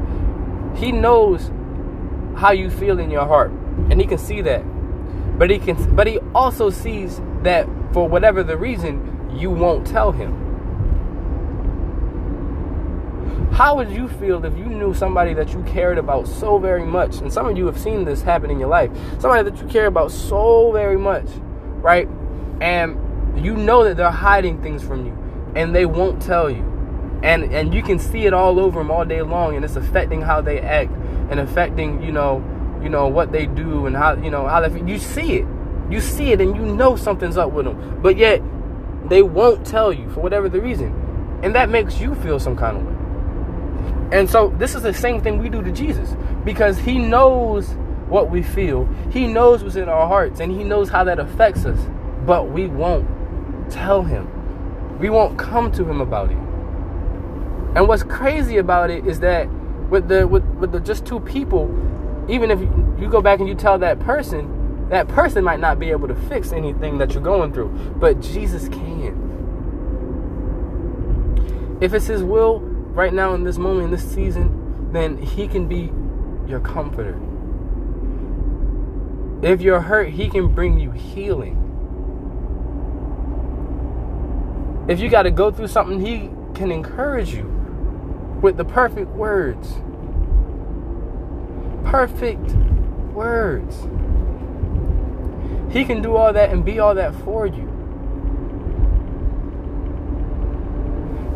He knows how you feel in your heart and he can see that. But he can but he also sees that for whatever the reason you won't tell him how would you feel if you knew somebody that you cared about so very much? And some of you have seen this happen in your life. Somebody that you care about so very much, right? And you know that they're hiding things from you and they won't tell you. And and you can see it all over them all day long and it's affecting how they act and affecting, you know, you know what they do and how, you know, how they you see it. You see it and you know something's up with them. But yet they won't tell you for whatever the reason. And that makes you feel some kind of way. And so this is the same thing we do to Jesus because he knows what we feel. He knows what's in our hearts and he knows how that affects us. But we won't tell him. We won't come to him about it. And what's crazy about it is that with the with, with the just two people, even if you, go back and you tell that person, that person might not be able to fix anything that you're going through, but Jesus can. If it's his will, right now in this moment, in this season, then He can be your comforter. If you're hurt, He can bring you healing. If you got to go through something, He can encourage you with the perfect words. Perfect words. He can do all that and be all that for you.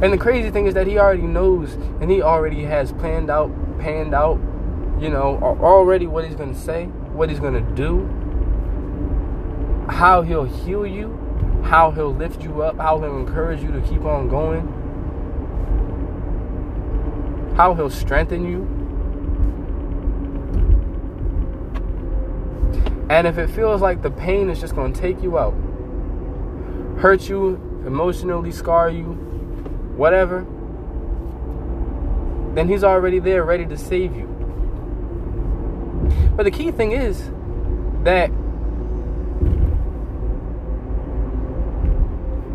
And the crazy thing is that he already knows and he already has planned out, panned out, you know, already what he's going to say, what he's going to do, how he'll heal you, how he'll lift you up, how he'll encourage you to keep on going, how he'll strengthen you. And if it feels like the pain is just going to take you out, hurt you, emotionally scar you, whatever, then He's already there ready to save you. But the key thing is that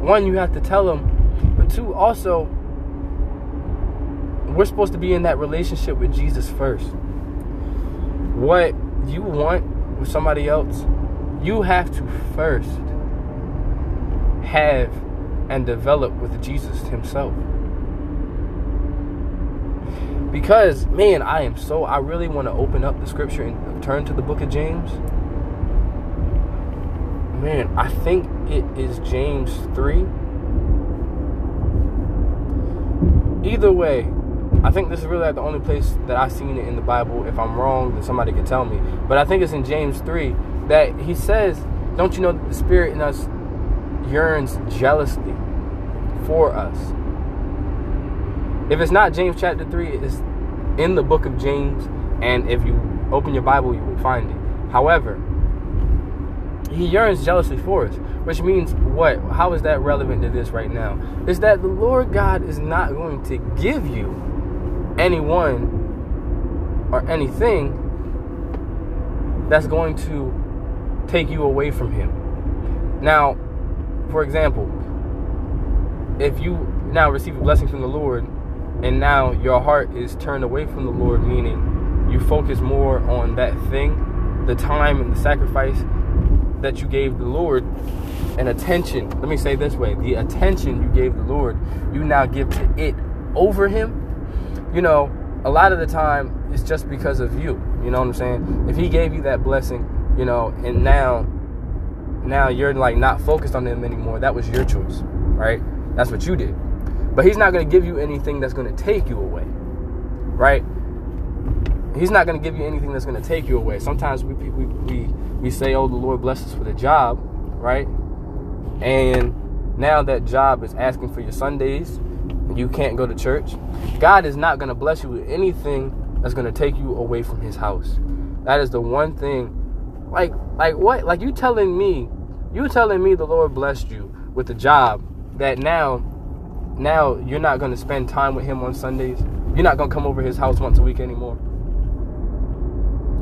one, you have to tell Him, but two, also, we're supposed to be in that relationship with Jesus first. What you want with somebody else, you have to first have and develop with Jesus Himself. Because, man, I am so, I really want to open up the scripture and turn to the book of James. Man, I think it is James 3. Either way, I think this is really like the only place that I've seen it in the Bible. If I'm wrong, then somebody can tell me. But I think it's in James 3 that he says, Don't you know that the Spirit in us yearns jealously for us? If it's not James chapter 3, it's in the book of James. And if you open your Bible, you will find it. However, he yearns jealously for us, which means what? How is that relevant to this right now? Is that the Lord God is not going to give you anyone or anything that's going to take you away from Him. Now, for example, if you now receive a blessing from the Lord and now your heart is turned away from the Lord, meaning you focus more on that thing, the time and the sacrifice that you gave the Lord, and attention. Let me say this way the attention you gave the Lord, you now give to it over Him you know, a lot of the time it's just because of you. You know what I'm saying? If he gave you that blessing, you know, and now now you're like not focused on them anymore, that was your choice, right? That's what you did. But he's not going to give you anything that's going to take you away. Right? He's not going to give you anything that's going to take you away. Sometimes we we we we say, "Oh, the Lord bless us for the job," right? And now that job is asking for your Sundays, you can't go to church, God is not going to bless you with anything that's going to take you away from his house. That is the one thing. Like like what? Like you telling me, you telling me the Lord blessed you with a job that now now you're not going to spend time with him on Sundays. You're not going to come over his house once a week anymore.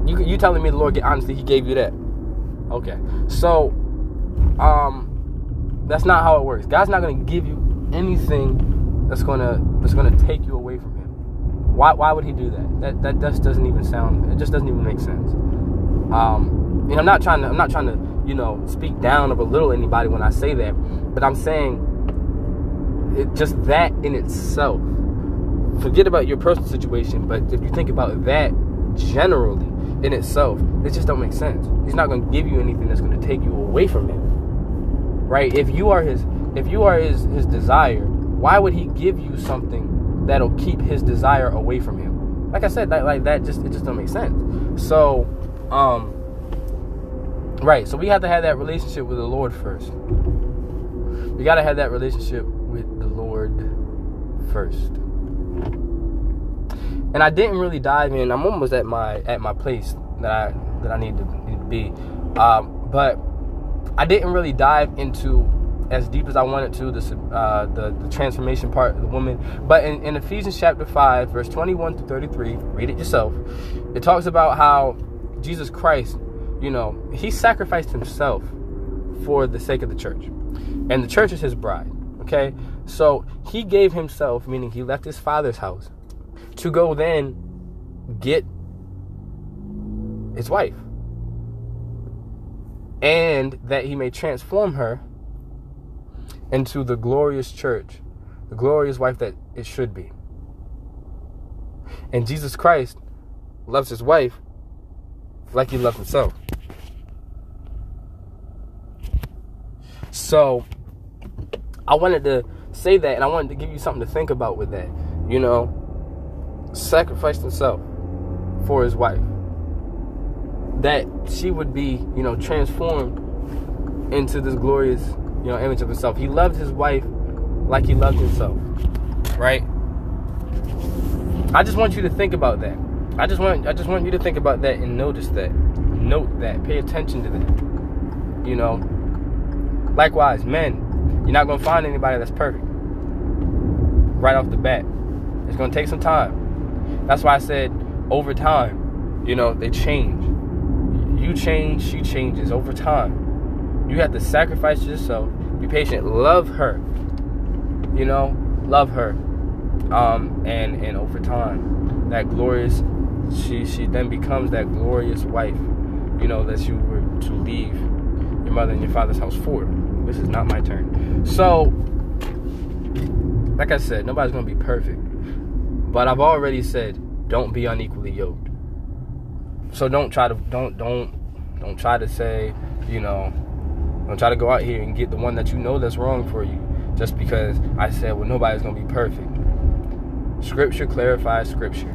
You you telling me the Lord honestly he gave you that. Okay. So um that's not how it works. God's not going to give you anything that's gonna that's gonna take you away from him. Why why would he do that? That that just doesn't even sound. It just doesn't even make sense. Um, and I'm not trying to I'm not trying to you know speak down or belittle anybody when I say that, but I'm saying it, just that in itself. Forget about your personal situation, but if you think about that generally in itself, it just don't make sense. He's not going to give you anything that's going to take you away from him, right? If you are his, if you are his his desire, why would he give you something that'll keep his desire away from him? Like I said, that like that just it just don't make sense. So, um, right. So we have to have that relationship with the Lord first. We got to have that relationship with the Lord first. And I didn't really dive in. I'm almost at my at my place that I that I need to, need to be, um, but I didn't really dive into as deep as I wanted to, the, uh, the, the, transformation part of the woman. But in, in Ephesians chapter 5, verse 21 to 33, read it yourself. It talks about how Jesus Christ, you know, he sacrificed himself for the sake of the church. And the church is his bride, okay? So he gave himself, meaning he left his father's house, to go then get his wife. and that he may transform her into the glorious church, the glorious wife that it should be. And Jesus Christ loves his wife like he loved himself. So I wanted to say that and I wanted to give you something to think about with that. You know, sacrificed himself for his wife. That she would be, you know, transformed into this glorious, you know, image of himself. He loved his wife like he loved himself. Right? I just want you to think about that. I just want I just want you to think about that and notice that. Note that. Pay attention to that. You know. Likewise, men, you're not gonna find anybody that's perfect. Right off the bat. It's gonna take some time. That's why I said over time, you know, they change. You change, she changes over time. You have to sacrifice yourself, be patient, love her. You know, love her. Um, and and over time, that glorious she she then becomes that glorious wife, you know, that you were to leave your mother and your father's house for. This is not my turn. So, like I said, nobody's gonna be perfect. But I've already said, don't be unequally yoked. So don't try to don't don't don't try to say, you know, don't try to go out here and get the one that you know that's wrong for you just because I said, well, nobody's gonna be perfect. Scripture clarifies scripture.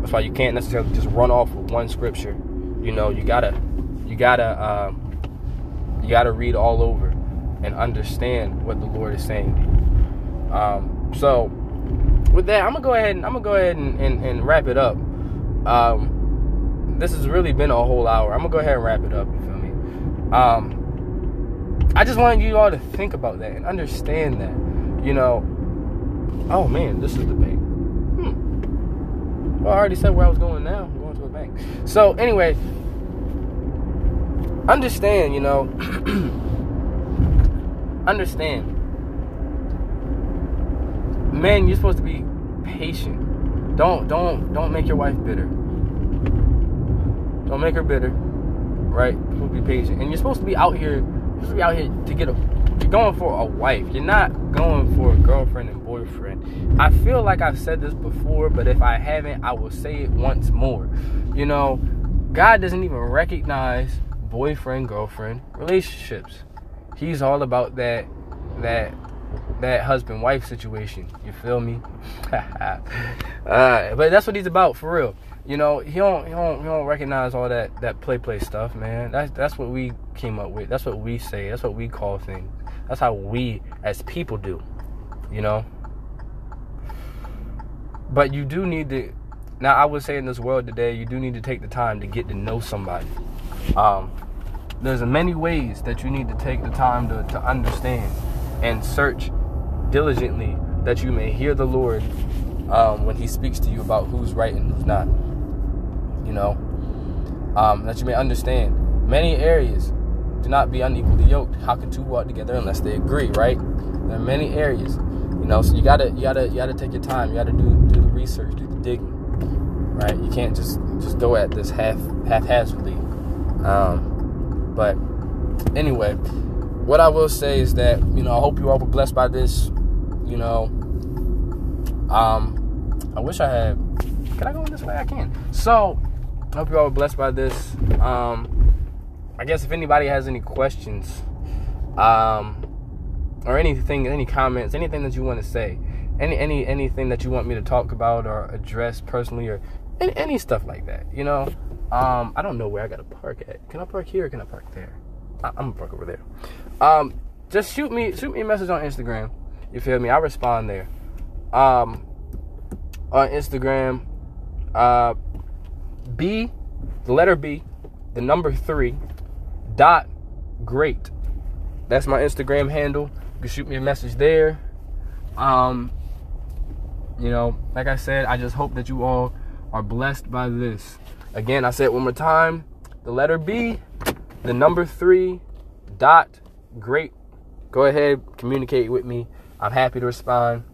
That's why you can't necessarily just run off with one scripture. You know, you gotta, you gotta, um, you gotta read all over and understand what the Lord is saying to you. Um, so, with that, I'm gonna go ahead and I'm gonna go ahead and, and, and wrap it up. Um, this has really been a whole hour. I'm gonna go ahead and wrap it up. You feel me? Um, I just wanted you all to think about that and understand that. You know, oh man, this is the bank. Well, I already said where I was going now. I'm going to a bank. So anyway, understand. You know, understand. Men, you're supposed to be patient. Don't don't don't make your wife bitter. Don't make her bitter. Right? Supposed be patient. And you're supposed to be out here. You're be out here to get a. You're going for a wife. You're not going for a girlfriend and boyfriend. I feel like I've said this before, but if I haven't, I will say it once more. You know, God doesn't even recognize boyfriend girlfriend relationships. He's all about that that that husband wife situation. You feel me? uh, but that's what he's about for real. You know, he don't he don't he don't recognize all that that play play stuff, man. That's that's what we came up with. That's what we say. That's what we call things. That's how we as people do. You know. But you do need to. Now, I would say in this world today, you do need to take the time to get to know somebody. Um, there's many ways that you need to take the time to, to understand and search diligently that you may hear the Lord um, when He speaks to you about who's right and who's not. You know, um, that you may understand many areas do not be unequally yoked. How can two walk together unless they agree? Right? There are many areas, you know. So you gotta, you gotta, you gotta take your time. You gotta do do the research, do the digging. Right? You can't just just go at this half haphazardly. Um, but anyway, what I will say is that you know I hope you all were blessed by this. You know, um, I wish I had. Can I go in this way? I can. So, I hope you all were blessed by this. Um, I guess if anybody has any questions, um, or anything, any comments, anything that you want to say, any any anything that you want me to talk about or address personally, or any, any stuff like that, you know. Um, I don't know where I gotta park at. Can I park here or can I park there? I, am gonna park over there. Um, just shoot me shoot me a message on Instagram. You feel me? I respond there. Um, on Instagram, uh, B, the letter B, the number three, dot great. That's my Instagram handle. You can shoot me a message there. Um, you know, like I said, I just hope that you all are blessed by this. Again, I say it one more time. The letter B, the number three, dot great. Go ahead, communicate with me. I'm happy to respond.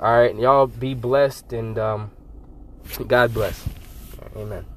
All right, and y'all be blessed and um, God bless. Amen.